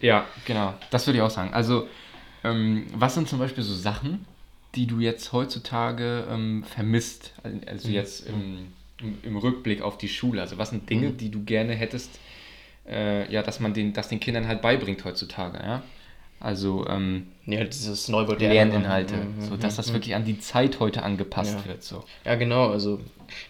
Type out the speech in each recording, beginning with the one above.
Ja, genau. Das würde ich auch sagen. Also, ähm, was sind zum Beispiel so Sachen, die du jetzt heutzutage ähm, vermisst? Also jetzt im, im, im, Rückblick auf die Schule. Also was sind Dinge, mhm. die du gerne hättest, äh, ja, dass man den, dass den Kindern halt beibringt heutzutage, ja? Also ähm, ja, dieses Neumoderne. Lerninhalte, mhm, so dass das mhm. wirklich an die Zeit heute angepasst ja. wird. So. Ja, genau. Also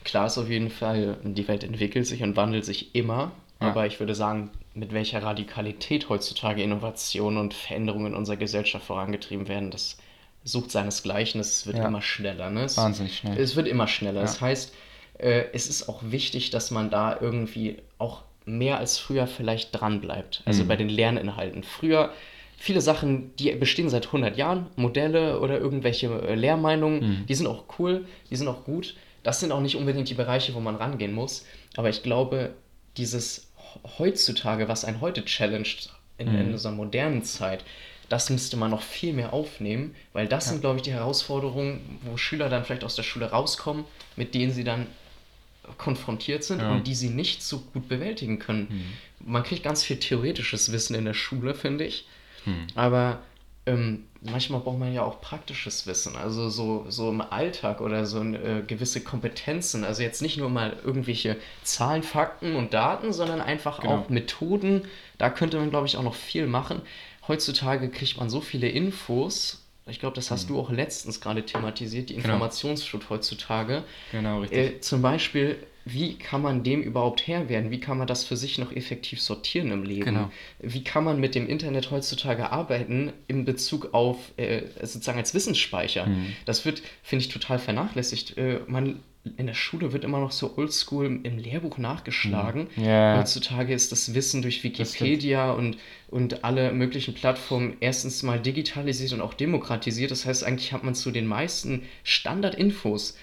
klar ist auf jeden Fall, die Welt entwickelt sich und wandelt sich immer. Ja. Aber ich würde sagen, mit welcher Radikalität heutzutage Innovation und Veränderungen in unserer Gesellschaft vorangetrieben werden, das sucht seinesgleichen. Es wird ja. immer schneller. Ne? Es, Wahnsinnig schnell. Es wird immer schneller. Das heißt, äh, es ist auch wichtig, dass man da irgendwie auch mehr als früher vielleicht dran bleibt. Also mhm. bei den Lerninhalten. Früher viele Sachen, die bestehen seit 100 Jahren, Modelle oder irgendwelche äh, Lehrmeinungen, mhm. die sind auch cool, die sind auch gut. Das sind auch nicht unbedingt die Bereiche, wo man rangehen muss. Aber ich glaube, dieses heutzutage, was ein heute challenged in, mhm. in unserer modernen Zeit, das müsste man noch viel mehr aufnehmen, weil das ja. sind, glaube ich, die Herausforderungen, wo Schüler dann vielleicht aus der Schule rauskommen, mit denen sie dann konfrontiert sind ja. und die sie nicht so gut bewältigen können. Mhm. Man kriegt ganz viel theoretisches Wissen in der Schule, finde ich, mhm. aber ähm, manchmal braucht man ja auch praktisches Wissen, also so, so im Alltag oder so äh, gewisse Kompetenzen. Also jetzt nicht nur mal irgendwelche Zahlen, Fakten und Daten, sondern einfach genau. auch Methoden. Da könnte man, glaube ich, auch noch viel machen. Heutzutage kriegt man so viele Infos. Ich glaube, das hast mhm. du auch letztens gerade thematisiert, die genau. Informationsflut genau. heutzutage. Genau, richtig. Äh, zum Beispiel wie kann man dem überhaupt Herr werden? Wie kann man das für sich noch effektiv sortieren im Leben? Genau. Wie kann man mit dem Internet heutzutage arbeiten in Bezug auf äh, sozusagen als Wissensspeicher? Mhm. Das wird, finde ich, total vernachlässigt. Äh, man in der Schule wird immer noch so oldschool im Lehrbuch nachgeschlagen. Mhm. Yeah. Heutzutage ist das Wissen durch Wikipedia und, und alle möglichen Plattformen erstens mal digitalisiert und auch demokratisiert. Das heißt, eigentlich hat man zu den meisten Standardinfos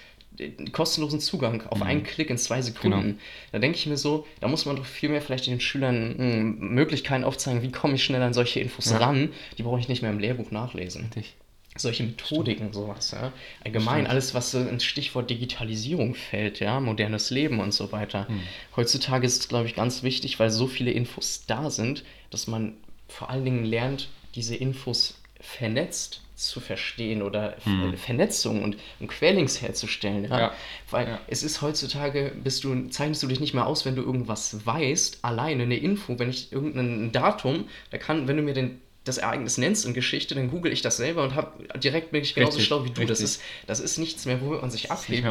kostenlosen Zugang auf mhm. einen Klick in zwei Sekunden. Genau. Da denke ich mir so, da muss man doch viel mehr vielleicht den Schülern mh, hm, Möglichkeiten aufzeigen, wie komme ich schnell an solche Infos ja. ran. Die brauche ich nicht mehr im Lehrbuch nachlesen. Richtig. Solche Methodiken, Stimmt. sowas, ja. Allgemein Stimmt. alles, was ins Stichwort Digitalisierung fällt, ja, modernes Leben und so weiter. Mhm. Heutzutage ist es, glaube ich, ganz wichtig, weil so viele Infos da sind, dass man vor allen Dingen lernt, diese Infos vernetzt zu verstehen oder hm. Vernetzung und, und Quellings herzustellen. Ja? ja. Weil ja. es ist heutzutage, bist du, zeichnest du dich nicht mehr aus, wenn du irgendwas weißt, alleine eine Info, wenn ich irgendein Datum, da kann, wenn du mir den, das Ereignis nennst in Geschichte, dann google ich das selber und hab, direkt bin ich genauso richtig, schlau wie du. Das ist, das ist nichts mehr, womit man sich abhebt.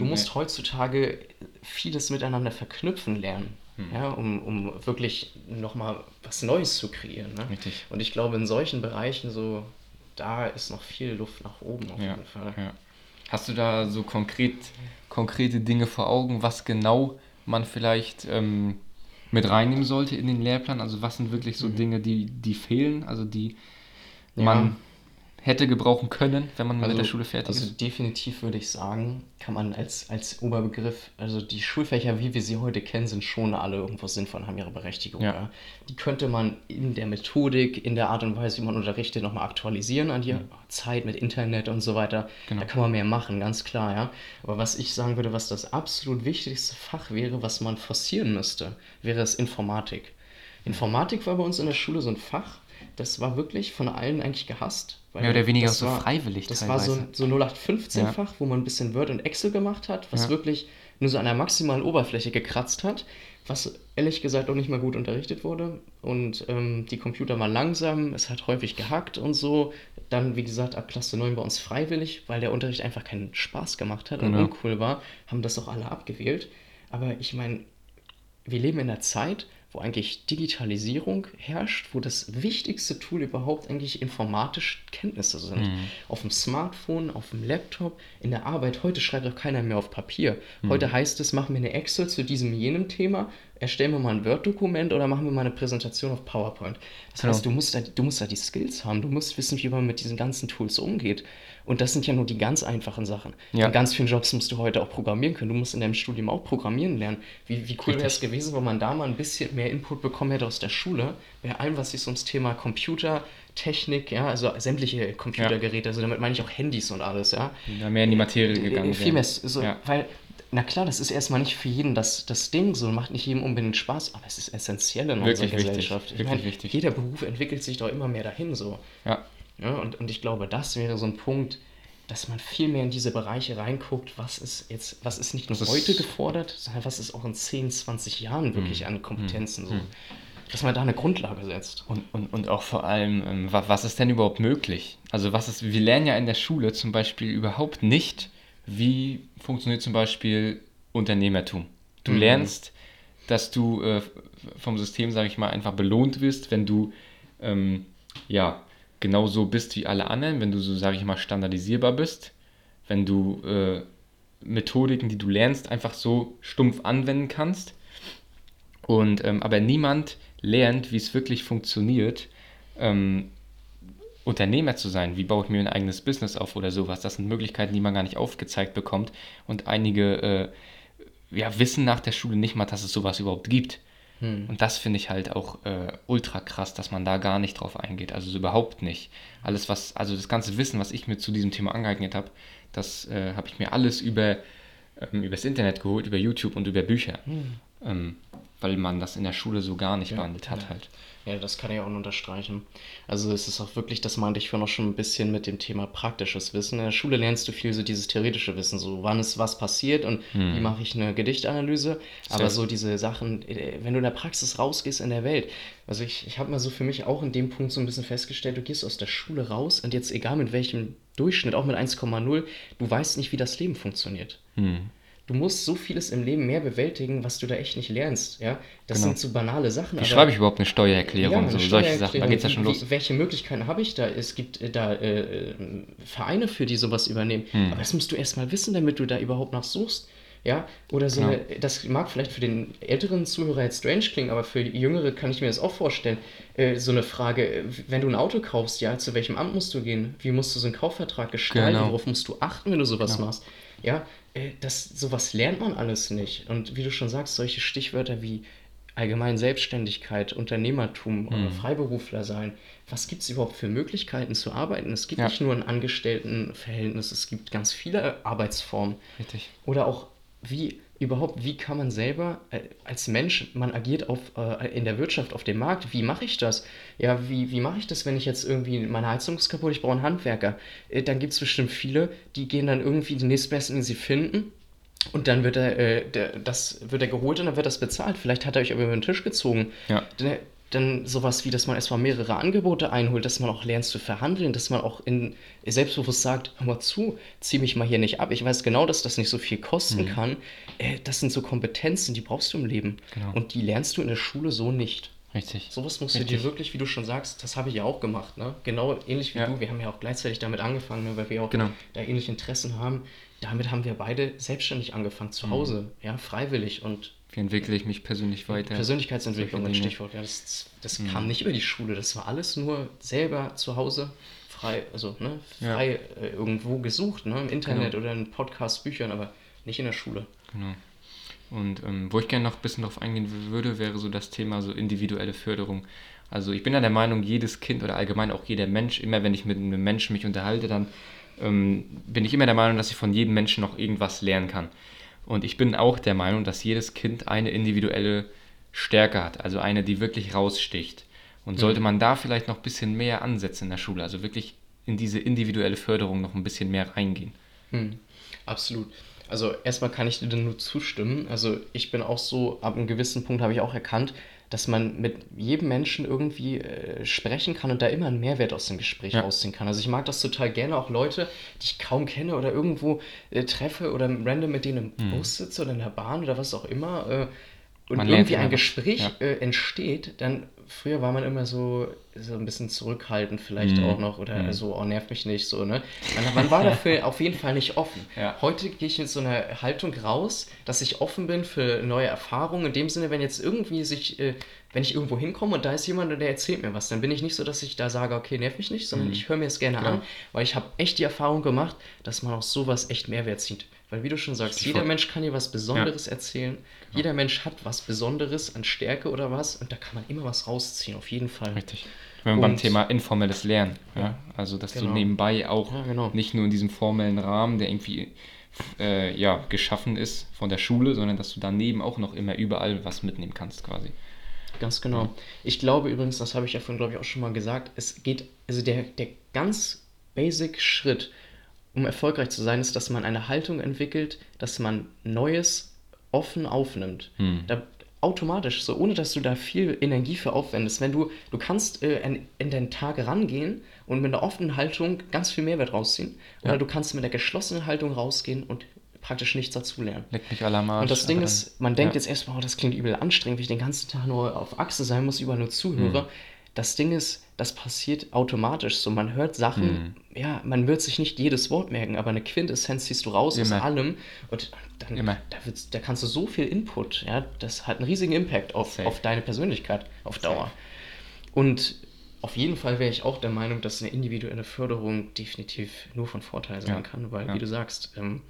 Du musst heutzutage vieles miteinander verknüpfen lernen. Hm. Ja, um, um wirklich nochmal was Neues zu kreieren. Ne? Richtig. Und ich glaube, in solchen Bereichen so da ist noch viel Luft nach oben auf ja, jeden Fall. Ja. Hast du da so konkret, konkrete Dinge vor Augen, was genau man vielleicht ähm, mit reinnehmen sollte in den Lehrplan? Also was sind wirklich so mhm. Dinge, die, die fehlen, also die ja. man hätte gebrauchen können, wenn man also, mit der Schule fertig also ist? Also definitiv würde ich sagen, kann man als, als Oberbegriff, also die Schulfächer, wie wir sie heute kennen, sind schon alle irgendwo sinnvoll und haben ihre Berechtigung. Ja. Ja. Die könnte man in der Methodik, in der Art und Weise, wie man unterrichtet, nochmal aktualisieren an die mhm. Zeit mit Internet und so weiter. Genau. Da kann man mehr machen, ganz klar, ja. Aber was ich sagen würde, was das absolut wichtigste Fach wäre, was man forcieren müsste, wäre es Informatik. Informatik war bei uns in der Schule so ein Fach, das war wirklich von allen eigentlich gehasst. Mehr oder weniger so war, freiwillig. Das teilweise. war so, so 0815-Fach, ja. wo man ein bisschen Word und Excel gemacht hat, was ja. wirklich nur so an der maximalen Oberfläche gekratzt hat, was ehrlich gesagt auch nicht mal gut unterrichtet wurde. Und ähm, die Computer waren langsam, es hat häufig gehackt und so. Dann, wie gesagt, ab Klasse 9 bei uns freiwillig, weil der Unterricht einfach keinen Spaß gemacht hat und genau. uncool war, haben das auch alle abgewählt. Aber ich meine, wir leben in einer Zeit, wo eigentlich Digitalisierung herrscht, wo das wichtigste Tool überhaupt eigentlich informatische Kenntnisse sind. Mhm. Auf dem Smartphone, auf dem Laptop, in der Arbeit. Heute schreibt doch keiner mehr auf Papier. Mhm. Heute heißt es, machen wir eine Excel zu diesem jenem Thema, erstellen wir mal ein Word-Dokument oder machen wir mal eine Präsentation auf PowerPoint. Das heißt, du musst, da, du musst da die Skills haben, du musst wissen, wie man mit diesen ganzen Tools umgeht. Und das sind ja nur die ganz einfachen Sachen. Ja. In ganz vielen Jobs musst du heute auch programmieren können. Du musst in deinem Studium auch programmieren lernen. Wie, wie cool wäre es gewesen, wenn man da mal ein bisschen mehr Input bekommen hätte aus der Schule, bei allem, was sich so ums Thema Computer, Technik, ja, also sämtliche Computergeräte, ja. also damit meine ich auch Handys und alles, ja. Da mehr in die Materie gegangen Viel mehr, so, ja. weil na klar, das ist erstmal nicht für jeden das, das Ding, so macht nicht jedem unbedingt Spaß, aber es ist essentiell in Wirklich unserer wichtig, Gesellschaft. Ich wirklich meine, wichtig. jeder Beruf entwickelt sich doch immer mehr dahin so. Ja, Ja, und, und ich glaube, das wäre so ein Punkt, dass man viel mehr in diese Bereiche reinguckt, was ist jetzt, was ist nicht nur ist- heute gefordert, sondern was ist auch in 10, 20 Jahren wirklich an Kompetenzen so. Dass man da eine Grundlage setzt. Und, und, und auch vor allem, ähm, wa- was ist denn überhaupt möglich? Also was ist, wir lernen ja in der Schule zum Beispiel überhaupt nicht, wie funktioniert zum Beispiel Unternehmertum. Du Mhm. lernst, dass du äh, vom System, sage ich mal, einfach belohnt wirst, wenn du ähm, ja genauso bist wie alle anderen, wenn du so, sage ich mal, standardisierbar bist, wenn du äh, Methodiken, die du lernst, einfach so stumpf anwenden kannst. Und ähm, aber niemand lernt, wie es wirklich funktioniert, ähm, Unternehmer zu sein. Wie baue ich mir ein eigenes Business auf oder sowas? Das sind Möglichkeiten, die man gar nicht aufgezeigt bekommt. Und einige äh, ja, wissen nach der Schule nicht mal, dass es sowas überhaupt gibt. Und das finde ich halt auch äh, ultra krass, dass man da gar nicht drauf eingeht. Also so überhaupt nicht. Alles, was, also das ganze Wissen, was ich mir zu diesem Thema angeeignet habe, das äh, habe ich mir alles über ähm, übers Internet geholt, über YouTube und über Bücher. Ähm, weil man das in der Schule so gar nicht behandelt hat halt. Ja, das kann ich auch unterstreichen. Also es ist auch wirklich, das meinte ich vorhin auch schon ein bisschen mit dem Thema praktisches Wissen. In der Schule lernst du viel so dieses theoretische Wissen, so wann ist was passiert und wie mache ich eine Gedichtanalyse. Aber so diese Sachen, äh, wenn du in der Praxis rausgehst in der Welt. Also ich, ich habe mal so für mich auch in dem Punkt so ein bisschen festgestellt, du gehst aus der Schule raus und jetzt egal mit welchem Durchschnitt, auch mit 1,0, du weißt nicht, wie das Leben funktioniert. Du musst so vieles im Leben mehr bewältigen, was du da echt nicht lernst. Ja? Das Genau. sind so banale Sachen. Wie schreibe ich überhaupt eine Steuererklärung? eine so, solche Sachen. Da Steuererklärung. geht es ja schon los. Wie, welche Möglichkeiten habe ich da? Es gibt äh, da äh, äh, Vereine für, die sowas übernehmen. Hm. Aber das musst du erst mal wissen, damit du da überhaupt nach suchst. Ja, oder so Genau. eine, das mag vielleicht für den älteren Zuhörer jetzt strange klingen, aber für Jüngere kann ich mir das auch vorstellen. Äh, so eine Frage, äh, wenn du ein Auto kaufst, ja, zu welchem Amt musst du gehen? Wie musst du so einen Kaufvertrag gestalten? Genau. Worauf musst du achten, wenn du sowas machst? Ja, äh, das, sowas lernt man alles nicht. Und wie du schon sagst, solche Stichwörter wie allgemein Selbstständigkeit, Unternehmertum, äh, Freiberufler sein. Was gibt es überhaupt für Möglichkeiten zu arbeiten? Es gibt Ja. nicht nur ein Angestelltenverhältnis, es gibt ganz viele Arbeitsformen. Richtig. Oder auch, wie überhaupt, wie kann man selber äh, als Mensch, man agiert auf, äh, in der Wirtschaft, auf dem Markt, wie mache ich das? Ja, wie, wie mache ich das, wenn ich jetzt irgendwie, meine Heizung ist kaputt, ich brauche einen Handwerker? Äh, dann gibt es bestimmt viele, die gehen dann irgendwie den nächstbesten, den sie finden. Und dann wird er, äh, der, das wird er geholt und dann wird das bezahlt. Vielleicht hat er euch aber über den Tisch gezogen. Ja. Dann, dann sowas wie, dass man erstmal mehrere Angebote einholt, dass man auch lernt zu verhandeln, dass man auch in selbstbewusst sagt, hör mal zu, zieh mich mal hier nicht ab. Ich weiß genau, dass das nicht so viel kosten kann. Äh, das sind so Kompetenzen, die brauchst du im Leben. Genau. Und die lernst du in der Schule so nicht. Richtig. Sowas musst du Richtig. dir wirklich, wie du schon sagst, das habe ich ja auch gemacht, ne? Genau ähnlich wie Ja. du. Wir haben ja auch gleichzeitig damit angefangen, ne? weil wir auch Genau. da ähnliche Interessen haben. Damit haben wir beide selbstständig angefangen, Mhm. zu Hause, ja, freiwillig und Wie entwickle ich mich persönlich weiter? Persönlichkeitsentwicklung ein. Stichwort. Ja, das das kam nicht über die Schule, das war alles nur selber zu Hause frei, also ne, Ja. frei äh, irgendwo gesucht, ne, im Internet Genau. oder in Podcasts, Büchern, aber nicht in der Schule. Genau. Und ähm, wo ich gerne noch ein bisschen drauf eingehen würde, wäre so das Thema so individuelle Förderung. Also ich bin ja der Meinung, jedes Kind oder allgemein auch jeder Mensch, immer wenn ich mit einem Menschen mich unterhalte, dann ähm, bin ich immer der Meinung, dass ich von jedem Menschen noch irgendwas lernen kann. Und ich bin auch der Meinung, dass jedes Kind eine individuelle Stärke hat, also eine, die wirklich raussticht. Und sollte man da vielleicht noch ein bisschen mehr ansetzen in der Schule, also wirklich in diese individuelle Förderung noch ein bisschen mehr reingehen. Hm, absolut. Also erstmal kann ich dir nur zustimmen. Also ich bin auch so, ab einem gewissen Punkt habe ich auch erkannt, dass man mit jedem Menschen irgendwie äh, sprechen kann und da immer einen Mehrwert aus dem Gespräch Ja. rausziehen kann. Also ich mag das total gerne, auch Leute, die ich kaum kenne oder irgendwo äh, treffe oder random mit denen im Bus sitze oder in der Bahn oder was auch immer. Äh, und Man irgendwie ein. Gespräch Ja. äh, entsteht, dann früher war man immer so, so ein bisschen zurückhaltend vielleicht Mhm. auch noch oder so, oh, nerv mich nicht, so, ne? Man, man war dafür auf jeden Fall nicht offen. Ja. Heute gehe ich mit so einer Haltung raus, dass ich offen bin für neue Erfahrungen. In dem Sinne, wenn jetzt irgendwie sich, äh, wenn ich irgendwo hinkomme und da ist jemand und der erzählt mir was, dann bin ich nicht so, dass ich da sage, okay, nerv mich nicht, sondern ich höre mir es gerne Genau. an, weil ich habe echt die Erfahrung gemacht, dass man aus sowas echt Mehrwert zieht. Weil wie du schon sagst, jeder Mensch kann dir was Besonderes erzählen. Genau. Jeder Mensch hat was Besonderes an Stärke oder was und da kann man immer was rausziehen, auf jeden Fall. Richtig. Wenn wir beim Thema informelles Lernen, ja, also dass Genau. du nebenbei auch Ja, genau. nicht nur in diesem formellen Rahmen, der irgendwie äh, ja, geschaffen ist von der Schule, sondern dass du daneben auch noch immer überall was mitnehmen kannst quasi. Ganz genau. Ich glaube übrigens, das habe ich ja vorhin, glaube ich, auch schon mal gesagt, es geht, also der, der ganz basic Schritt, um erfolgreich zu sein, ist, dass man eine Haltung entwickelt, dass man Neues offen aufnimmt. Hm. Da, automatisch, so ohne dass du da viel Energie für aufwendest. Wenn du, du kannst äh, in, in deinen Tag rangehen und mit einer offenen Haltung ganz viel Mehrwert rausziehen. Oder Ja. du kannst mit einer geschlossenen Haltung rausgehen und praktisch nichts dazulernen. Leck mich aller Marsch. Und das Ding ist, man denkt ja. jetzt erstmal, oh, das klingt übel anstrengend, wenn ich den ganzen Tag nur auf Achse sein muss, überall nur zuhöre. Das Ding ist, das passiert automatisch so. Man hört Sachen, ja, man wird sich nicht jedes Wort merken, aber eine Quintessenz ziehst du raus Immer. aus allem und dann Immer. Da, da kannst du so viel Input, ja, das hat einen riesigen Impact auf, Safe. auf deine Persönlichkeit auf Dauer. Safe. Und auf jeden Fall wäre ich auch der Meinung, dass eine individuelle Förderung definitiv nur von Vorteil sein Ja. kann, weil, Ja. wie du sagst, ähm,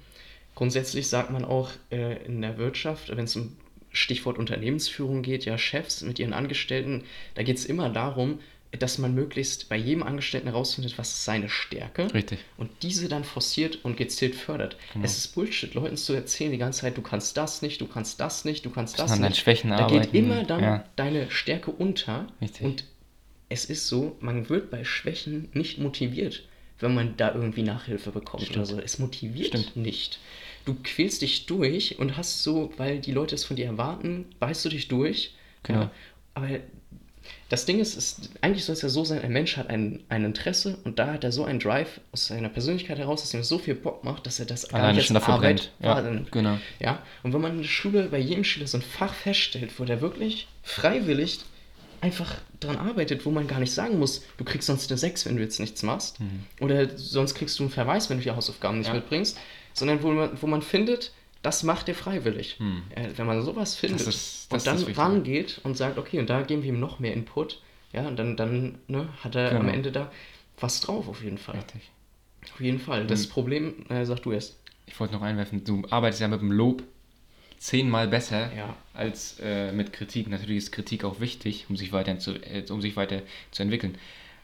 grundsätzlich sagt man auch äh, in der Wirtschaft, wenn es um Stichwort Unternehmensführung geht, ja, Chefs mit ihren Angestellten, da geht es immer darum, dass man möglichst bei jedem Angestellten herausfindet, was ist seine Stärke Richtig. und diese dann forciert und gezielt fördert. Genau. Es ist Bullshit, Leuten zu erzählen die ganze Zeit, du kannst das nicht, du kannst das nicht, du kannst das an deinen nicht. Schwächen da geht arbeiten, immer dann ja. deine Stärke unter Richtig. und es ist so, man wird bei Schwächen nicht motiviert, wenn man da irgendwie Nachhilfe bekommt oder so. Es motiviert Stimmt. nicht. Du quälst dich durch und hast so, weil die Leute es von dir erwarten, beißt du dich durch. Genau. Ja, aber das Ding ist, ist, eigentlich soll es ja so sein, ein Mensch hat ein, ein Interesse und da hat er so einen Drive aus seiner Persönlichkeit heraus, dass ihm so viel Bock macht, dass er das gar Alleine nicht schon dafür Arbeit brennt. Ja, genau. Ja, und wenn man in der Schule bei jedem Schüler so ein Fach feststellt, wo der wirklich freiwillig einfach dran arbeitet, wo man gar nicht sagen muss, du kriegst sonst eine 6, wenn du jetzt nichts machst. Oder sonst kriegst du einen Verweis, wenn du die Hausaufgaben nicht Mhm. Ja. mitbringst. Sondern wo man, wo man findet, das macht er freiwillig. Äh, wenn man sowas findet Hm. ist- das und dann das rangeht und sagt, okay, und da geben wir ihm noch mehr Input, ja, und dann, dann ne, hat er am Genau. Ende da was drauf, auf jeden Fall. Richtig. Auf jeden Fall. Das Problem, äh, sag du erst. Ich wollte noch einwerfen, du arbeitest ja mit dem Lob zehnmal besser Ja. als äh, mit Kritik. Natürlich ist Kritik auch wichtig, um sich weiter zu, äh, um sich weiter zu entwickeln.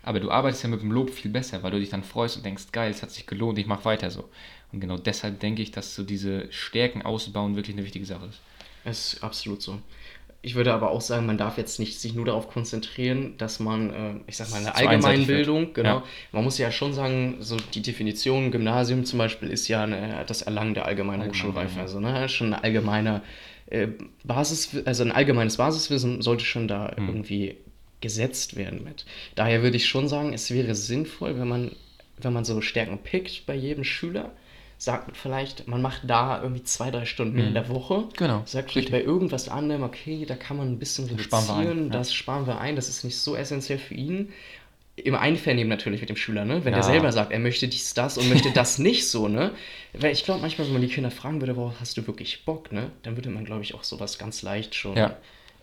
Aber du arbeitest ja mit dem Lob viel besser, weil du dich dann freust und denkst, geil, es hat sich gelohnt, ich mache weiter so. Und genau deshalb denke ich, dass so diese Stärken ausbauen wirklich eine wichtige Sache ist. Es ist absolut so. Ich würde aber auch sagen, man darf jetzt nicht sich nur darauf konzentrieren, dass man, äh, ich sag mal, eine Allgemeinbildung, genau. Ja. Man muss ja schon sagen, so die Definition Gymnasium zum Beispiel ist ja eine, das Erlangen der allgemeinen Allgemein, Hochschulreife. ja. Also ne, schon ein allgemeiner äh, Basis, also ein allgemeines Basiswissen sollte schon da Hm. irgendwie gesetzt werden mit. Daher würde ich schon sagen, es wäre sinnvoll, wenn man, wenn man so Stärken pickt bei jedem Schüler, sagt man vielleicht, man macht da irgendwie zwei, drei Stunden mehr in der Woche. Genau, Sagt vielleicht bei irgendwas anderem, okay, da kann man ein bisschen Das sparen ein, reduzieren, ja. das sparen wir ein, das ist nicht so essentiell für ihn. Im Einvernehmen natürlich mit dem Schüler, ne? Wenn Ja. er selber sagt, er möchte dies, das und möchte das nicht so, ne? Weil ich glaube, manchmal, wenn man die Kinder fragen würde, worauf hast du wirklich Bock, ne? Dann würde man, glaube ich, auch sowas ganz leicht schon. Ja.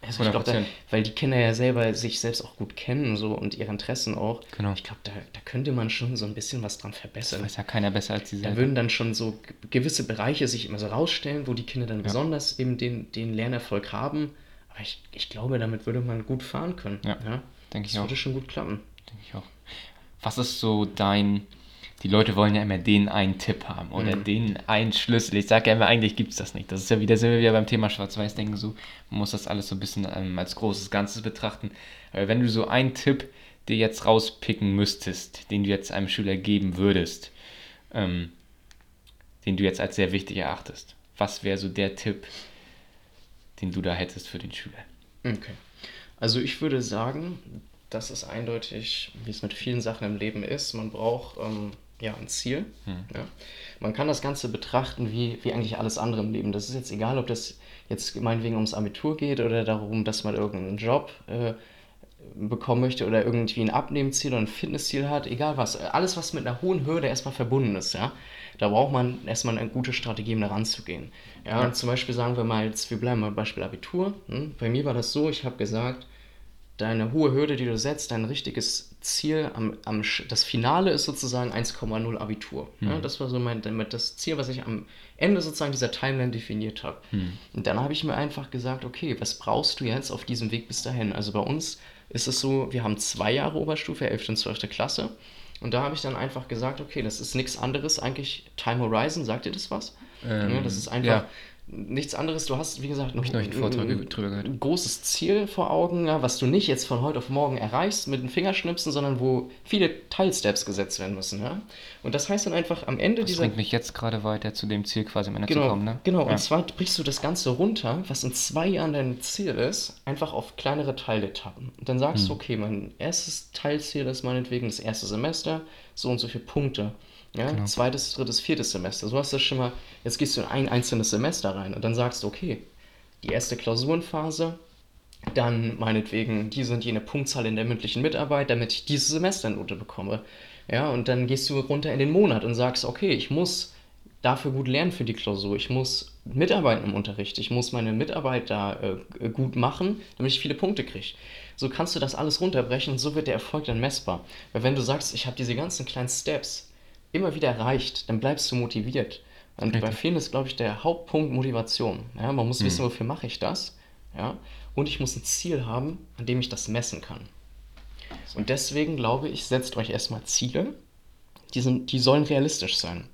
Also ich glaube, da, 100%. weil die Kinder ja selber sich selbst auch gut kennen so und ihre Interessen auch. Genau. Ich glaube, da, da könnte man schon so ein bisschen was dran verbessern. Weiß ja keiner besser als die Da selber. würden dann schon so ge- gewisse Bereiche sich immer so rausstellen, wo die Kinder dann besonders eben den, den Lernerfolg haben. Aber ich, ich glaube, damit würde man gut fahren können. Ja, denke ich das auch. würde schon gut klappen. Denke ich auch. Was ist so dein. Die Leute wollen ja immer den einen Tipp haben oder Mhm. den einen Schlüssel. Ich sage ja immer, eigentlich gibt es das nicht. Das ist ja wieder, sind wir wieder beim Thema Schwarz-Weiß-Denken so. Man muss das alles so ein bisschen ähm, als großes Ganzes betrachten. Aber wenn du so einen Tipp dir jetzt rauspicken müsstest, den du jetzt einem Schüler geben würdest, ähm, den du jetzt als sehr wichtig erachtest, was wäre so der Tipp, den du da hättest für den Schüler? Okay. Also ich würde sagen, das ist eindeutig, wie es mit vielen Sachen im Leben ist. Man braucht ähm, ja ein Ziel. Ja. Man kann das Ganze betrachten wie, wie eigentlich alles andere im Leben. Das ist jetzt egal, ob das jetzt meinetwegen ums Abitur geht oder darum, dass man irgendeinen Job äh, bekommen möchte oder irgendwie ein Abnehmensziel oder ein Fitnessziel hat, egal was. Alles, was mit einer hohen Hürde erstmal verbunden ist, ja. Da braucht man erstmal eine gute Strategie, um da ranzugehen. Ja, und zum Beispiel sagen wir mal, jetzt, wir bleiben mal beim Beispiel Abitur. Hm? Bei mir war das so, ich habe gesagt, deine hohe Hürde, die du setzt, dein richtiges Ziel, am, am, das Finale ist sozusagen 1,0 Abitur. Ja, das war so mein, das Ziel, was ich am Ende sozusagen dieser Timeline definiert habe. Und dann habe ich mir einfach gesagt, okay, was brauchst du jetzt auf diesem Weg bis dahin? Also bei uns ist es so, wir haben zwei Jahre Oberstufe, 11. und 12. Klasse. Und da habe ich dann einfach gesagt, okay, das ist nichts anderes, eigentlich Time Horizon, sagt ihr das was? Ähm, ja, das ist einfach ja. Nichts anderes. Du hast, wie gesagt, noch ein, ein, großes Ziel vor Augen, was du nicht jetzt von heute auf morgen erreichst mit den Fingerschnipsen, sondern wo viele Teilsteps gesetzt werden müssen. Ja? Und das heißt dann einfach am Ende das dieser. Das bringt mich jetzt gerade weiter zu dem Ziel quasi am Ende genau, zu kommen. Ne? Genau, ja. und zwar brichst du das Ganze runter, was in zwei Jahren dein Ziel ist, einfach auf kleinere Teiletappen. Und dann sagst hm. du, okay, mein erstes Teilziel ist meinetwegen das erste Semester, so und so viele Punkte. Ja, genau. zweites, drittes, viertes Semester. So hast du schon mal, jetzt gehst du in ein einzelnes Semester rein und dann sagst du, okay, die erste Klausurenphase, dann meinetwegen diese und jene Punktzahl in der mündlichen Mitarbeit, damit ich diese Semesternote bekomme. Ja, und dann gehst du runter in den Monat und sagst, okay, ich muss dafür gut lernen für die Klausur, ich muss mitarbeiten im Unterricht, ich muss meine Mitarbeit da äh, gut machen, damit ich viele Punkte kriege. So kannst du das alles runterbrechen und so wird der Erfolg dann messbar. Weil wenn du sagst, ich habe diese ganzen kleinen Steps, immer wieder erreicht, dann bleibst du motiviert. Und Richtig. bei vielen ist, glaube ich, der Hauptpunkt Motivation. Ja, man muss mhm. wissen, wofür mache ich das. Ja? Und ich muss ein Ziel haben, an dem ich das messen kann. Und deswegen glaube ich, setzt euch erstmal Ziele. Die, sind, die sollen realistisch sein.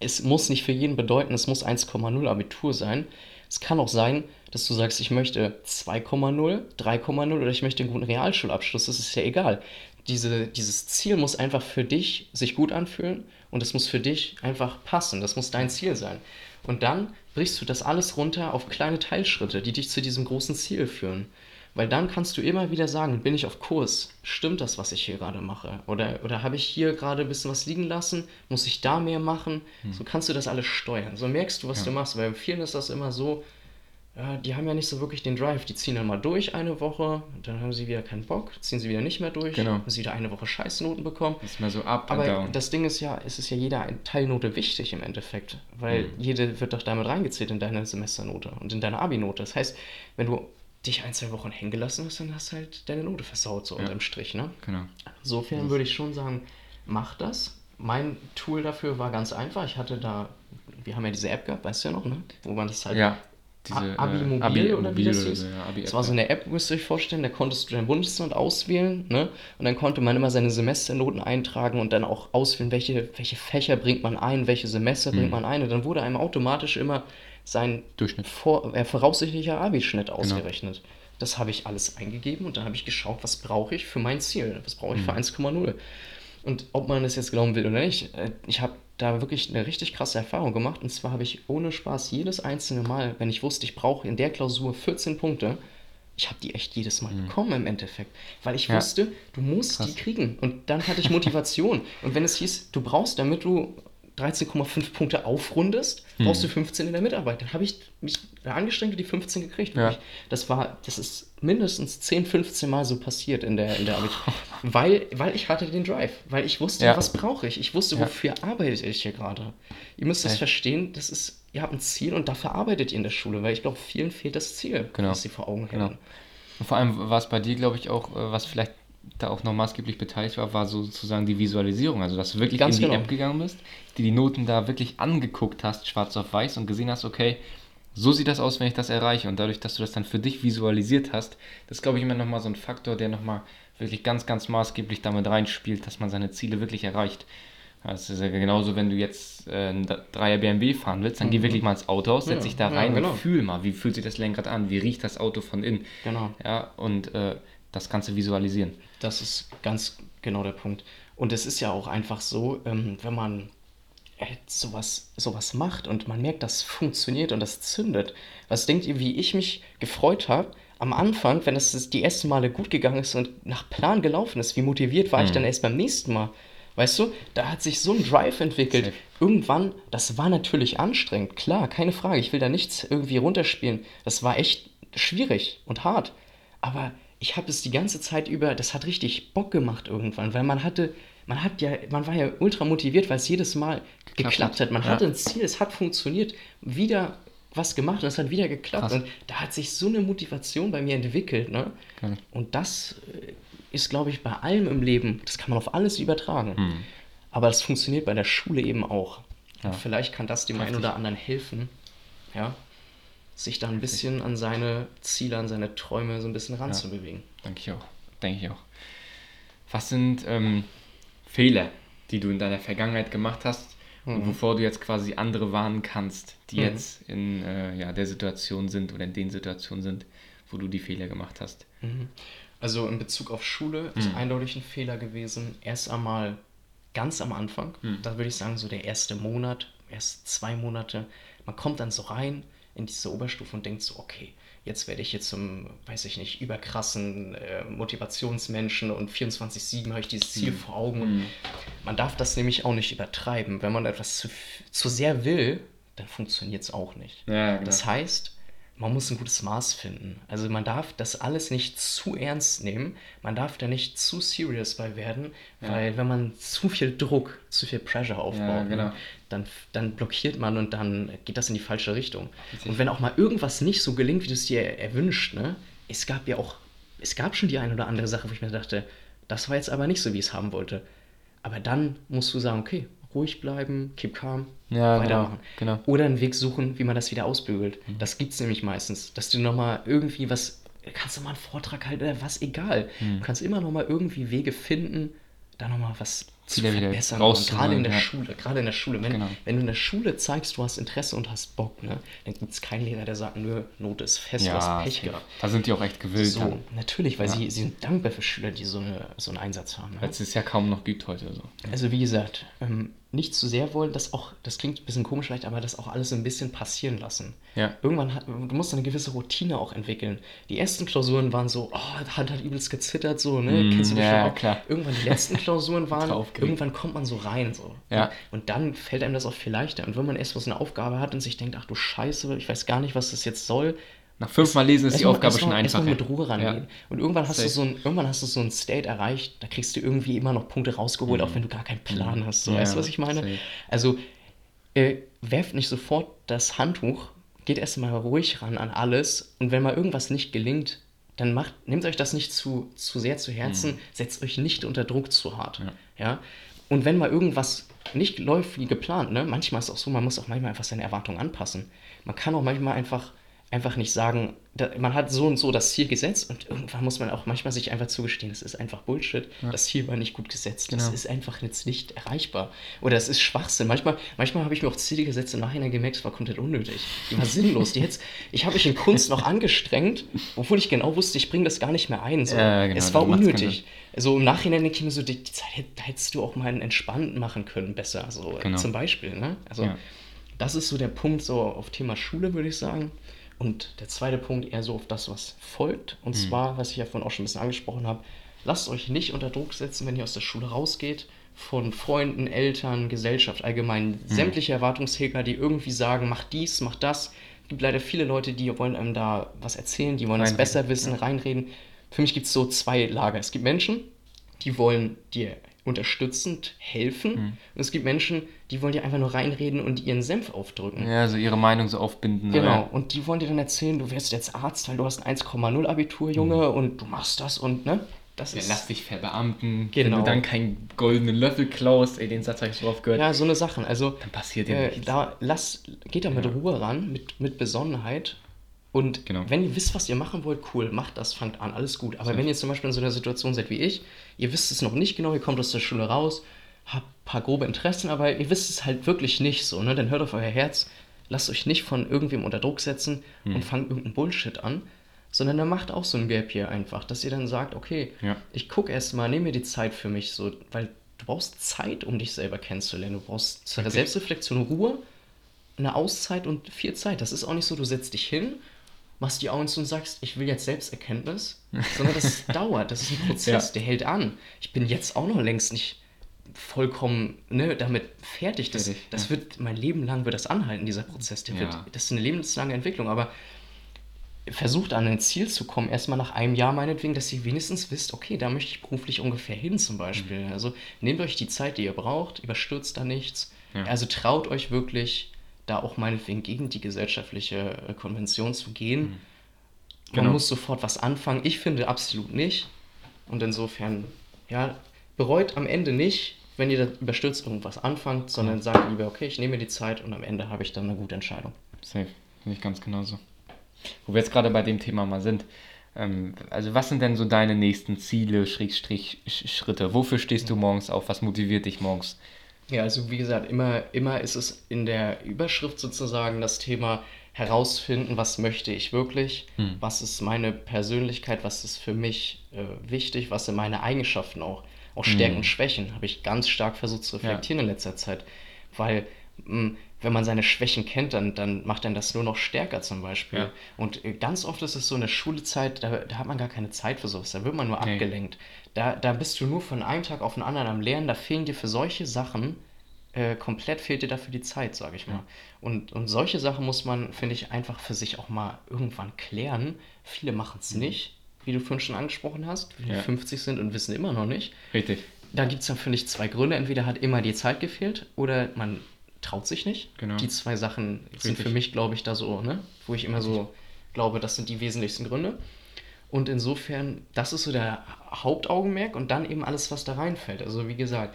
Es muss nicht für jeden bedeuten, es muss 1,0 Abitur sein. Es kann auch sein, dass du sagst, ich möchte 2,0, 3,0 oder ich möchte einen guten Realschulabschluss. Das ist ja egal diese, dieses Ziel muss einfach für dich sich gut anfühlen und es muss für dich einfach passen. Das muss dein Ziel sein. Und dann brichst du das alles runter auf kleine Teilschritte, die dich zu diesem großen Ziel führen. Weil dann kannst du immer wieder sagen, bin ich auf Kurs? Stimmt das, was ich hier gerade mache? Oder, oder habe ich hier gerade ein bisschen was liegen lassen? Muss ich da mehr machen? Hm. So kannst du das alles steuern. So merkst du, was ja. du machst. Weil bei vielen ist das immer so, die haben ja nicht so wirklich den Drive. Die ziehen dann mal durch eine Woche, dann haben sie wieder keinen Bock, ziehen sie wieder nicht mehr durch, genau. haben sie wieder eine Woche Scheißnoten bekommen. Das ist mal so ab Aber down. das Ding ist ja, es ist ja jeder Teilnote wichtig im Endeffekt, weil mhm. jede wird doch damit reingezählt in deine Semesternote und in deine Abi-Note. Das heißt, wenn du dich ein, zwei Wochen hängen gelassen hast, dann hast du halt deine Note versaut, so ja. unterm Strich, ne? Genau. Insofern würde ich schon sagen, mach das. Mein Tool dafür war ganz einfach. Ich hatte da, wir haben ja diese App gehabt, weißt du ja noch, ne? Wo man das halt ja diese Abi äh, Mobil Abi oder wie das hieß. Ja, das war so eine App, müsst ihr euch vorstellen, da konntest du dein Bundesland auswählen, ne? Und dann konnte man immer seine Semesternoten eintragen und dann auch auswählen, welche, welche Fächer bringt man ein, welche Semester mhm. bringt man ein. Und dann wurde einem automatisch immer sein Durchschnitt. Vor, äh, voraussichtlicher Abi-Schnitt genau. ausgerechnet. Genau. Das habe ich alles eingegeben und dann habe ich geschaut, was brauche ich für mein Ziel, was brauche ich mhm. für 1,0. Und ob man das jetzt glauben will oder nicht, äh, ich habe da wirklich eine richtig krasse Erfahrung gemacht. Und zwar habe ich ohne Spaß jedes einzelne Mal, wenn ich wusste, ich brauche in der Klausur 14 Punkte, ich habe die echt jedes Mal mhm. bekommen im Endeffekt. Weil ich ja. wusste, du musst Krass. die kriegen. Und dann hatte ich Motivation. und wenn es hieß, du brauchst, damit du 13,5 Punkte aufrundest, brauchst hm. du 15 in der Mitarbeit. Dann habe ich mich angestrengt und die 15 gekriegt. Ja. Das war, das ist mindestens 10, 15 Mal so passiert in der, in der Arbeit. weil, weil ich hatte den Drive, weil ich wusste, ja. was brauche ich. Ich wusste, wofür ja. arbeite ich hier gerade. Ihr müsst das verstehen, das ist, ihr habt ein Ziel und dafür arbeitet ihr in der Schule, weil ich glaube, vielen fehlt das Ziel, genau. was sie vor Augen genau. haben. Und vor allem war es bei dir, glaube ich, auch, äh, was vielleicht da auch noch maßgeblich beteiligt war, war sozusagen die Visualisierung. Also, dass du wirklich Ganz in die genau. App gegangen bist, die die Noten da wirklich angeguckt hast, schwarz auf weiß, und gesehen hast, okay, so sieht das aus, wenn ich das erreiche. Und dadurch, dass du das dann für dich visualisiert hast, das ist, glaube ich, immer nochmal so ein Faktor, der nochmal wirklich ganz, ganz maßgeblich damit reinspielt, dass man seine Ziele wirklich erreicht. Das ist ja genauso, wenn du jetzt äh, ein Dreier BMW fahren willst, dann mhm. geh wirklich mal ins Auto aus, setz ja, dich da rein ja, genau. und fühl mal, wie fühlt sich das Lenkrad an, wie riecht das Auto von innen. Genau. Ja, und äh, das Ganze visualisieren. Das ist ganz genau der Punkt. Und es ist ja auch einfach so, ähm, wenn man äh, sowas, sowas macht und man merkt, das funktioniert und das zündet. Was denkt ihr, wie ich mich gefreut habe am Anfang, wenn es die ersten Male gut gegangen ist und nach Plan gelaufen ist? Wie motiviert war mhm. ich dann erst beim nächsten Mal? Weißt du, da hat sich so ein Drive entwickelt. Safe. Irgendwann, das war natürlich anstrengend, klar, keine Frage. Ich will da nichts irgendwie runterspielen. Das war echt schwierig und hart. Aber ich habe es die ganze Zeit über, das hat richtig Bock gemacht irgendwann, weil man hatte, man hat ja, man war ja ultra motiviert, weil es jedes Mal geklappt, geklappt hat. Man ja. hatte ein Ziel, es hat funktioniert, wieder was gemacht und es hat wieder geklappt. Krass. Und da hat sich so eine Motivation bei mir entwickelt. Ne? Okay. Und das äh, ist, glaube ich, bei allem im Leben, das kann man auf alles übertragen. Hm. Aber das funktioniert bei der Schule eben auch. Ja. vielleicht kann das dem einen oder anderen helfen. Ja, sich da ein bisschen an seine Ziele, an seine Träume so ein bisschen ranzubewegen. Ja, denke ich auch. Denke ich auch. Was sind ähm, Fehler, die du in deiner Vergangenheit gemacht hast und wovor du jetzt quasi andere warnen kannst, die Mhm. jetzt in äh, ja, der Situation sind oder in den Situationen sind, wo du die Fehler gemacht hast. Also in Bezug auf Schule ist eindeutig ein Fehler gewesen. Erst einmal ganz am Anfang, da würde ich sagen, so der erste Monat, erst zwei Monate, man kommt dann so rein in diese Oberstufe und denkt so, okay, jetzt werde ich jetzt zum, weiß ich nicht, überkrassen äh, Motivationsmenschen und 24-7 habe ich dieses Ziel vor Augen. Und man darf das nämlich auch nicht übertreiben. Wenn man etwas zu, zu sehr will, dann funktioniert es auch nicht. Ja, genau. Das heißt, man muss ein gutes Maß finden. Also man darf das alles nicht zu ernst nehmen. Man darf da nicht zu serious bei werden, weil wenn man zu viel Druck, zu viel Pressure aufbaut, Ja, genau. ne, dann, dann blockiert man und dann geht das in die falsche Richtung. Und wenn auch mal irgendwas nicht so gelingt, wie du es dir erwünscht, ne, es gab ja auch, es gab schon die eine oder andere Sache, wo ich mir dachte, das war jetzt aber nicht so, wie ich es haben wollte. Aber dann musst du sagen, okay, ruhig bleiben, keep calm, Ja, weitermachen. genau, genau. Oder einen Weg suchen, wie man das wieder ausbügelt. Das gibt es nämlich meistens. Dass du nochmal irgendwie was, kannst du mal einen Vortrag halten oder was, egal. Hm. Du kannst immer nochmal irgendwie Wege finden, da nochmal was zu verbessern. gerade in der ja. Schule, gerade in der Schule. Wenn, Genau. wenn du in der Schule zeigst, du hast Interesse und hast Bock, ne, dann gibt es keinen Lehrer, der sagt, nö, Note ist fest, du hast Pech gehabt. da sind die auch echt gewillt. So, dann. natürlich, weil sie, sie sind dankbar für Schüler, die so, eine, so einen Einsatz haben. Ne? Weil es es ja kaum noch gibt heute. So. Also wie gesagt, ähm, nicht zu sehr wollen, das auch, das klingt ein bisschen komisch vielleicht, aber das auch alles so ein bisschen passieren lassen. Ja. Irgendwann hat, du musst eine gewisse Routine auch entwickeln. Die ersten Klausuren waren so, oh, Hand hat übelst gezittert, so, ne? Mm, Kennst du das ja, schon klar. Irgendwann die letzten Klausuren waren, irgendwann kommt man so rein, so. Ja. Und dann fällt einem das auch viel leichter. Und wenn man erst was eine Aufgabe hat und sich denkt, ach du Scheiße, ich weiß gar nicht, was das jetzt soll, Nach fünfmal lesen ist die Erstmal- Aufgabe schon einfacher. Mit Ruhe rangehen. Und irgendwann hast, du Safe. so ein, irgendwann hast du so ein State erreicht, da kriegst du irgendwie immer noch Punkte rausgeholt, auch wenn du gar keinen Plan hast. So, Mhm. Ja, weißt du, was ich meine? safe. Also, äh, werft nicht sofort das Handtuch, geht erstmal ruhig ran an alles. Und wenn mal irgendwas nicht gelingt, dann macht, nehmt euch das nicht zu, zu sehr zu Herzen, setzt euch nicht unter Druck zu hart. Ja. Und wenn mal irgendwas nicht läuft wie geplant, ne, manchmal ist es auch so, man muss auch manchmal einfach seine Erwartungen anpassen. Man kann auch manchmal einfach, einfach nicht sagen, da, man hat so und so das Ziel gesetzt und irgendwann muss man auch manchmal sich einfach zugestehen, das ist einfach Bullshit. Das Ziel war nicht gut gesetzt. Das Genau. ist einfach jetzt nicht erreichbar. Oder es ist Schwachsinn. Manchmal, manchmal habe ich mir auch Ziele gesetzt im Nachhinein gemerkt, es war komplett unnötig. Die war sinnlos. Die jetzt, ich habe mich in Kunst noch angestrengt, obwohl ich genau wusste, ich bringe das gar nicht mehr ein. So. Ja, genau, es war unnötig. Also im Nachhinein denke ich mir so, die, die Zeit da hättest du auch mal einen entspannt machen können, besser. So Genau. zum Beispiel. Ne? Also Ja. das ist so der Punkt so auf Thema Schule, würde ich sagen. Und der zweite Punkt eher so auf das, was folgt. Und Mhm. zwar, was ich ja vorhin auch schon ein bisschen angesprochen habe, lasst euch nicht unter Druck setzen, wenn ihr aus der Schule rausgeht, von Freunden, Eltern, Gesellschaft allgemein. Mhm. Sämtliche Erwartungshegner, die irgendwie sagen, mach dies, mach das. Es gibt leider viele Leute, die wollen einem da was erzählen, die wollen es besser wissen, reinreden. Für mich gibt es so zwei Lager. Es gibt Menschen, die wollen dir unterstützend helfen. Mhm. Und es gibt Menschen, die wollen dir einfach nur reinreden und ihren Senf aufdrücken. Ja, so ihre Meinung so aufbinden. Genau, ja. und die wollen dir dann erzählen, du wirst jetzt Arzt, weil du hast ein 1,0 Abitur, Junge, und du machst das und ne? Das Mhm. Ja, ist lass dich verbeamten. Genau. Wenn du dann keinen goldenen Löffel klaust, ey, den Satz habe ich so oft gehört. ja so eine Sache. Also Dann passiert dir äh, nichts. da lass, geht da mit Ruhe ran, mit, mit Besonnenheit. Und Genau. wenn ihr wisst, was ihr machen wollt, cool, macht das, fangt an, alles gut. Aber wenn ihr zum Beispiel in so einer Situation seid wie ich, ihr wisst es noch nicht genau, ihr kommt aus der Schule raus, habt ein paar grobe Interessen, aber ihr wisst es halt wirklich nicht so, ne? Dann hört auf euer Herz, lasst euch nicht von irgendwem unter Druck setzen Hm. und fangt irgendeinen Bullshit an, sondern dann macht auch so ein Gap hier einfach, dass ihr dann sagt, okay, Ja. ich gucke erstmal, nehme mir die Zeit für mich so, weil du brauchst Zeit, um dich selber kennenzulernen. Du brauchst Richtig. Selbstreflexion Ruhe, eine Auszeit und viel Zeit. Das ist auch nicht so, du setzt dich hin, machst die Augen zu und sagst, ich will jetzt Selbsterkenntnis, sondern das dauert, das ist ein Prozess, Ja. der hält an. Ich bin jetzt auch noch längst nicht vollkommen ne, damit fertig. Das, Fertig, das ja. wird mein Leben lang wird das anhalten, dieser Prozess. Der Ja. wird, das ist eine lebenslange Entwicklung, aber versucht an ein Ziel zu kommen, erstmal nach einem Jahr meinetwegen, dass ihr wenigstens wisst, okay, da möchte ich beruflich ungefähr hin zum Beispiel. Mhm. Also nehmt euch die Zeit, die ihr braucht, überstürzt da nichts. Also traut euch wirklich, da auch meinetwegen gegen die gesellschaftliche äh, Konvention zu gehen. Man Genau. muss sofort was anfangen. Ich finde absolut nicht. Und insofern, ja, bereut am Ende nicht, wenn ihr da überstürzt irgendwas anfangt, sondern sagt lieber, okay, ich nehme mir die Zeit und am Ende habe ich dann eine gute Entscheidung. Safe, finde ich ganz genauso. Wo wir jetzt gerade bei dem Thema mal sind. Ähm, also was sind denn so deine nächsten Ziele, Schrägstrich, Sch- Schritte? Wofür stehst du morgens auf? Was motiviert dich morgens? Ja, also wie gesagt, immer, immer ist es in der Überschrift sozusagen das Thema herausfinden, was möchte ich wirklich, Hm. was ist meine Persönlichkeit, was ist für mich äh, wichtig, was sind meine Eigenschaften auch, auch Stärken Hm. und Schwächen, habe ich ganz stark versucht zu Ja. reflektieren in letzter Zeit, weil mh, wenn man seine Schwächen kennt, dann, dann macht dann das nur noch stärker zum Beispiel. Ja. Und äh, ganz oft ist es so in der Schulzeit, da, da hat man gar keine Zeit für sowas, da wird man nur Nee. abgelenkt. Da, da bist du nur von einem Tag auf den anderen am Lernen, da fehlen dir für solche Sachen, äh, komplett fehlt dir dafür die Zeit, sage ich mal. Und, und solche Sachen muss man, finde ich, einfach für sich auch mal irgendwann klären. Viele machen es nicht, wie du vorhin schon angesprochen hast, wie die Mhm. Ja. 50 sind und wissen immer noch nicht. Richtig. Da gibt es dann, finde ich, zwei Gründe. Entweder hat immer die Zeit gefehlt oder man traut sich nicht. Genau. Die zwei Sachen sind Richtig. für mich, glaube ich, da so, ne? wo ich immer so glaube, das sind die wesentlichsten Gründe. Und insofern, das ist so der Hauptaugenmerk und dann eben alles, was da reinfällt. Also wie gesagt,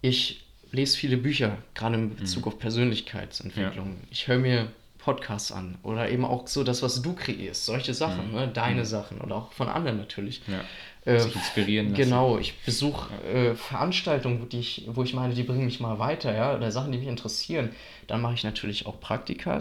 ich lese viele Bücher, gerade in Bezug auf Persönlichkeitsentwicklung. Ich höre mir Podcasts an oder eben auch so das, was du kreierst, solche Sachen, ne? deine Sachen oder auch von anderen natürlich. Ja. Äh, Sich inspirieren lassen. Genau, ich besuche äh, Veranstaltungen, die ich, wo ich meine, die bringen mich mal weiter, ja, oder Sachen, die mich interessieren. Dann mache ich natürlich auch Praktika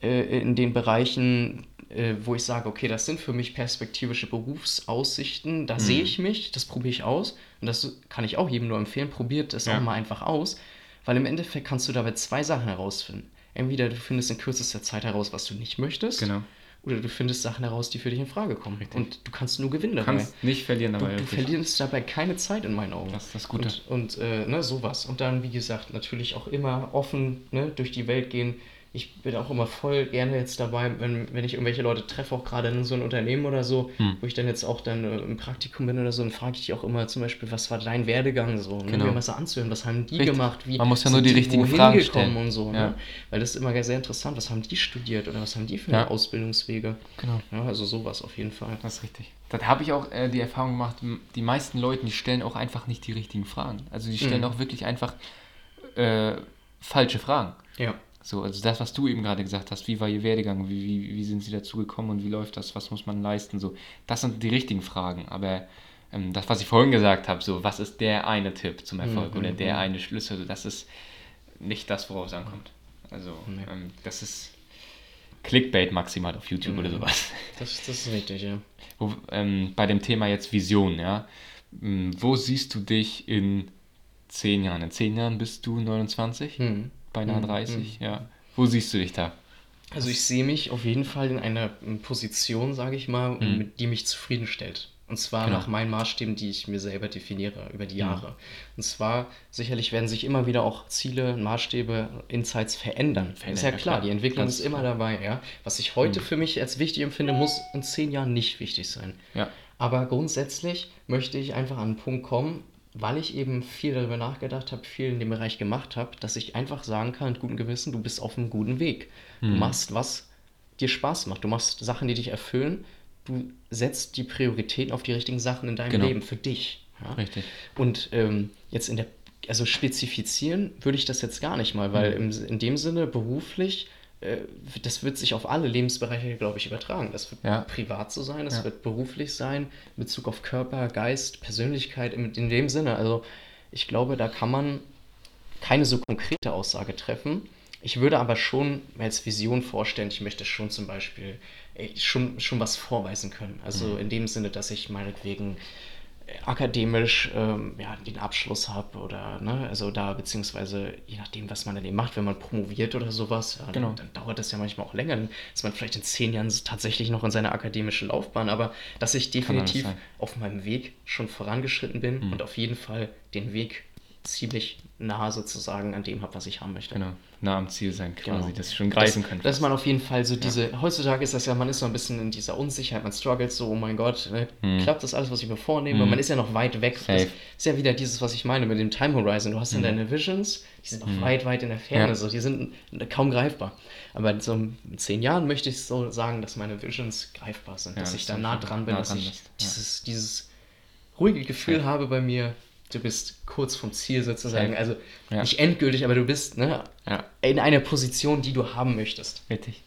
äh, in den Bereichen, äh, wo ich sage, okay, das sind für mich perspektivische Berufsaussichten, da sehe ich mich, das probiere ich aus. Und das kann ich auch jedem nur empfehlen, probiert es Ja. auch mal einfach aus, weil im Endeffekt kannst du dabei zwei Sachen herausfinden. Entweder du findest in kürzester Zeit heraus, was du nicht möchtest, Genau. Oder du findest Sachen heraus, die für dich in Frage kommen. Und du kannst nur gewinnen Du dabei. kannst nicht verlieren Du, dabei. du wirklich. verlierst dabei keine Zeit in meinen Augen. Das ist das Gute. Und, und äh, ne, sowas. Und dann, wie gesagt, natürlich auch immer offen ne, durch die Welt gehen. Ich bin auch immer voll gerne jetzt dabei, wenn, wenn ich irgendwelche Leute treffe, auch gerade in so einem Unternehmen oder so, Hm. wo ich dann jetzt auch dann äh, im Praktikum bin oder so, dann frage ich die auch immer zum Beispiel, was war dein Werdegang so? Ne? Genau. Mir mal so anzuhören, was haben die Richtig. gemacht? Wie Man muss ja nur die richtigen Fragen stellen. und so. Ja. Ne? Weil das ist immer sehr interessant, was haben die studiert oder was haben die für Ja. Ausbildungswege? Genau. Ja, also sowas auf jeden Fall. Das ist richtig. Das habe ich auch äh, die Erfahrung gemacht, die meisten Leute, die stellen auch einfach nicht die richtigen Fragen. Also die stellen Mhm. auch wirklich einfach äh, falsche Fragen. Ja. So, also das, was du eben gerade gesagt hast, wie war ihr Werdegang, wie, wie, wie sind sie dazu gekommen und wie läuft das, was muss man leisten, so, das sind die richtigen Fragen. Aber ähm, das, was ich vorhin gesagt habe, so, was ist der eine Tipp zum Erfolg Mhm, oder der mhm. eine Schlüssel, das ist nicht das, worauf es ankommt. Also, Nee. ähm, das ist Clickbait maximal auf YouTube Mhm. oder sowas. Das, das ist richtig, ja. Wo, ähm, bei dem Thema jetzt Vision, ja, ähm, wo siehst du dich in zehn Jahren? In zehn Jahren bist du 29, Hm. Beinahe Hm, 30, ja. Wo siehst du dich da? Also ich sehe mich auf jeden Fall in einer ähm, Position, sage ich mal, Mhm. mit, die mich zufriedenstellt. Und zwar Genau. nach meinen Maßstäben, die ich mir selber definiere über die Mhm. Jahre. Und zwar, sicherlich werden sich immer wieder auch Ziele, Maßstäbe, Insights verändern. ist ja Verändern, klar, klar. die Entwicklung Ganz ist immer klar. dabei. Ja? Was ich heute Mhm. für mich als wichtig empfinde, muss in zehn Jahren nicht wichtig sein. Ja, Aber grundsätzlich möchte ich einfach an einen Punkt kommen, weil ich eben viel darüber nachgedacht habe, viel in dem Bereich gemacht habe, dass ich einfach sagen kann, mit gutem Gewissen, du bist auf einem guten Weg. Du Mhm. machst, was dir Spaß macht. Du machst Sachen, die dich erfüllen. Du setzt die Prioritäten auf die richtigen Sachen in deinem Genau. Leben für dich. Ja? richtig. Und ähm, jetzt in der, also spezifizieren würde ich das jetzt gar nicht mal, weil Mhm. im, in dem Sinne beruflich, das wird sich auf alle Lebensbereiche, glaube ich, übertragen. Das wird Ja. privat so sein, das Ja. wird beruflich sein, in Bezug auf Körper, Geist, Persönlichkeit, in, in dem Sinne. Also ich glaube, da kann man keine so konkrete Aussage treffen. Ich würde aber schon als Vision vorstellen, ich möchte schon zum Beispiel äh, schon, schon was vorweisen können. Also in dem Sinne, dass ich meinetwegen äh, akademisch ähm, ja, den Abschluss habe oder ne, also da beziehungsweise je nachdem, was man dann eben macht, wenn man promoviert oder sowas, ja, Genau. dann, dann dauert das ja manchmal auch länger, dann ist man vielleicht in zehn Jahren tatsächlich noch in seiner akademischen Laufbahn, aber dass ich definitiv auf meinem Weg schon vorangeschritten bin Mhm. und auf jeden Fall den Weg ziemlich nah sozusagen an dem habe, was ich haben möchte. Genau. Nah am Ziel sein quasi, Genau. dass schon greifen das, können. Dass man auf jeden Fall so diese, heutzutage ist das ja, man ist so ein bisschen in dieser Unsicherheit, man struggelt so, oh mein Gott, ne, Mhm. klappt das alles, was ich mir vornehme? Mhm. Man ist ja noch weit weg. Das Safe. ist ja wieder dieses, was ich meine mit dem Time Horizon. Du hast dann Mhm. deine Visions, die sind noch Mhm. weit, weit in der Ferne, Ja. so, die sind kaum greifbar. Aber in so in zehn Jahren möchte ich so sagen, dass meine Visions greifbar sind, Ja, dass das ich da nah dran bin, nah dass dran ich ja. dieses, dieses ruhige Gefühl habe bei mir, du bist kurz vom Ziel sozusagen. Also Ja. nicht endgültig, aber du bist ne, Ja, in einer Position, die du haben möchtest. richtig.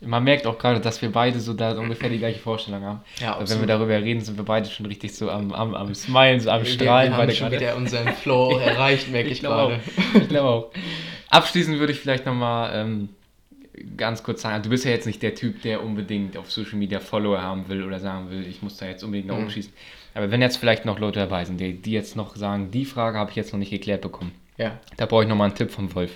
man merkt auch gerade, dass wir beide so da ungefähr die gleiche Vorstellung haben. Ja, wenn wir darüber reden, sind wir beide schon richtig so am, am, am Smilen, so am Strahlen. Wir, wir haben schon gerade. wieder unseren Flow erreicht, merke ich, ich gerade. Ich glaube auch. Abschließend würde ich vielleicht nochmal ähm, ganz kurz sagen, du bist ja jetzt nicht der Typ, der unbedingt auf Social Media Follower haben will oder sagen will, ich muss da jetzt unbedingt noch mhm. umschießen. Aber wenn jetzt vielleicht noch Leute dabei sind, die, die jetzt noch sagen, die Frage habe ich jetzt noch nicht geklärt bekommen. Ja. Da brauche ich nochmal einen Tipp von Wolf.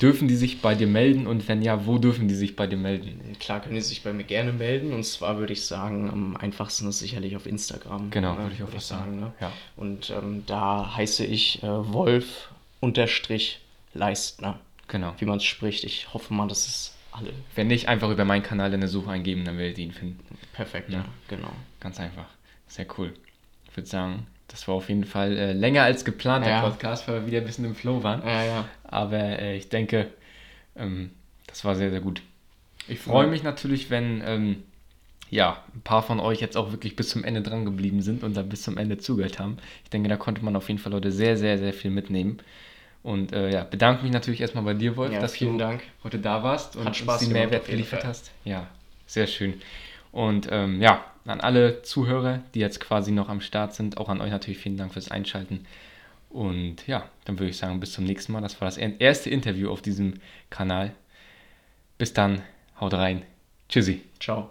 Dürfen die sich bei dir melden und wenn ja, wo dürfen die sich bei dir melden? Klar können die sich bei mir gerne melden und zwar würde ich sagen, am einfachsten ist sicherlich auf Instagram. Genau, würde ich auch was sagen. sagen ne? ja. Und ähm, da heiße ich äh, Wolf unterstrich Leistner. Genau. Wie man es spricht. Ich hoffe mal, dass es alle. Wenn nicht, einfach über meinen Kanal eine Suche eingeben, dann werdet ihr ihn finden. Perfekt, ja, ja genau. Ganz einfach. Sehr cool. Ich würde sagen, das war auf jeden Fall äh, länger als geplant, der Podcast, weil wir wieder ein bisschen im Flow waren. Ja, ja. Aber äh, ich denke, ähm, das war sehr, sehr gut. Ich freue mich natürlich, wenn ähm, ja, ein paar von euch jetzt auch wirklich bis zum Ende dran geblieben sind und da bis zum Ende zugehört haben. Ich denke, da konnte man auf jeden Fall heute sehr, sehr, sehr viel mitnehmen. Und äh, ja, bedanke mich natürlich erstmal bei dir, Wolf, dass du Dank. heute da warst und Hat Spaß uns den Mehrwert geliefert hast. Ja, sehr schön. Und ähm, ja, an alle Zuhörer, die jetzt quasi noch am Start sind, auch an euch natürlich vielen Dank fürs Einschalten. Und ja, dann würde ich sagen, bis zum nächsten Mal. Das war das erste Interview auf diesem Kanal. Bis dann, haut rein. Tschüssi. Ciao.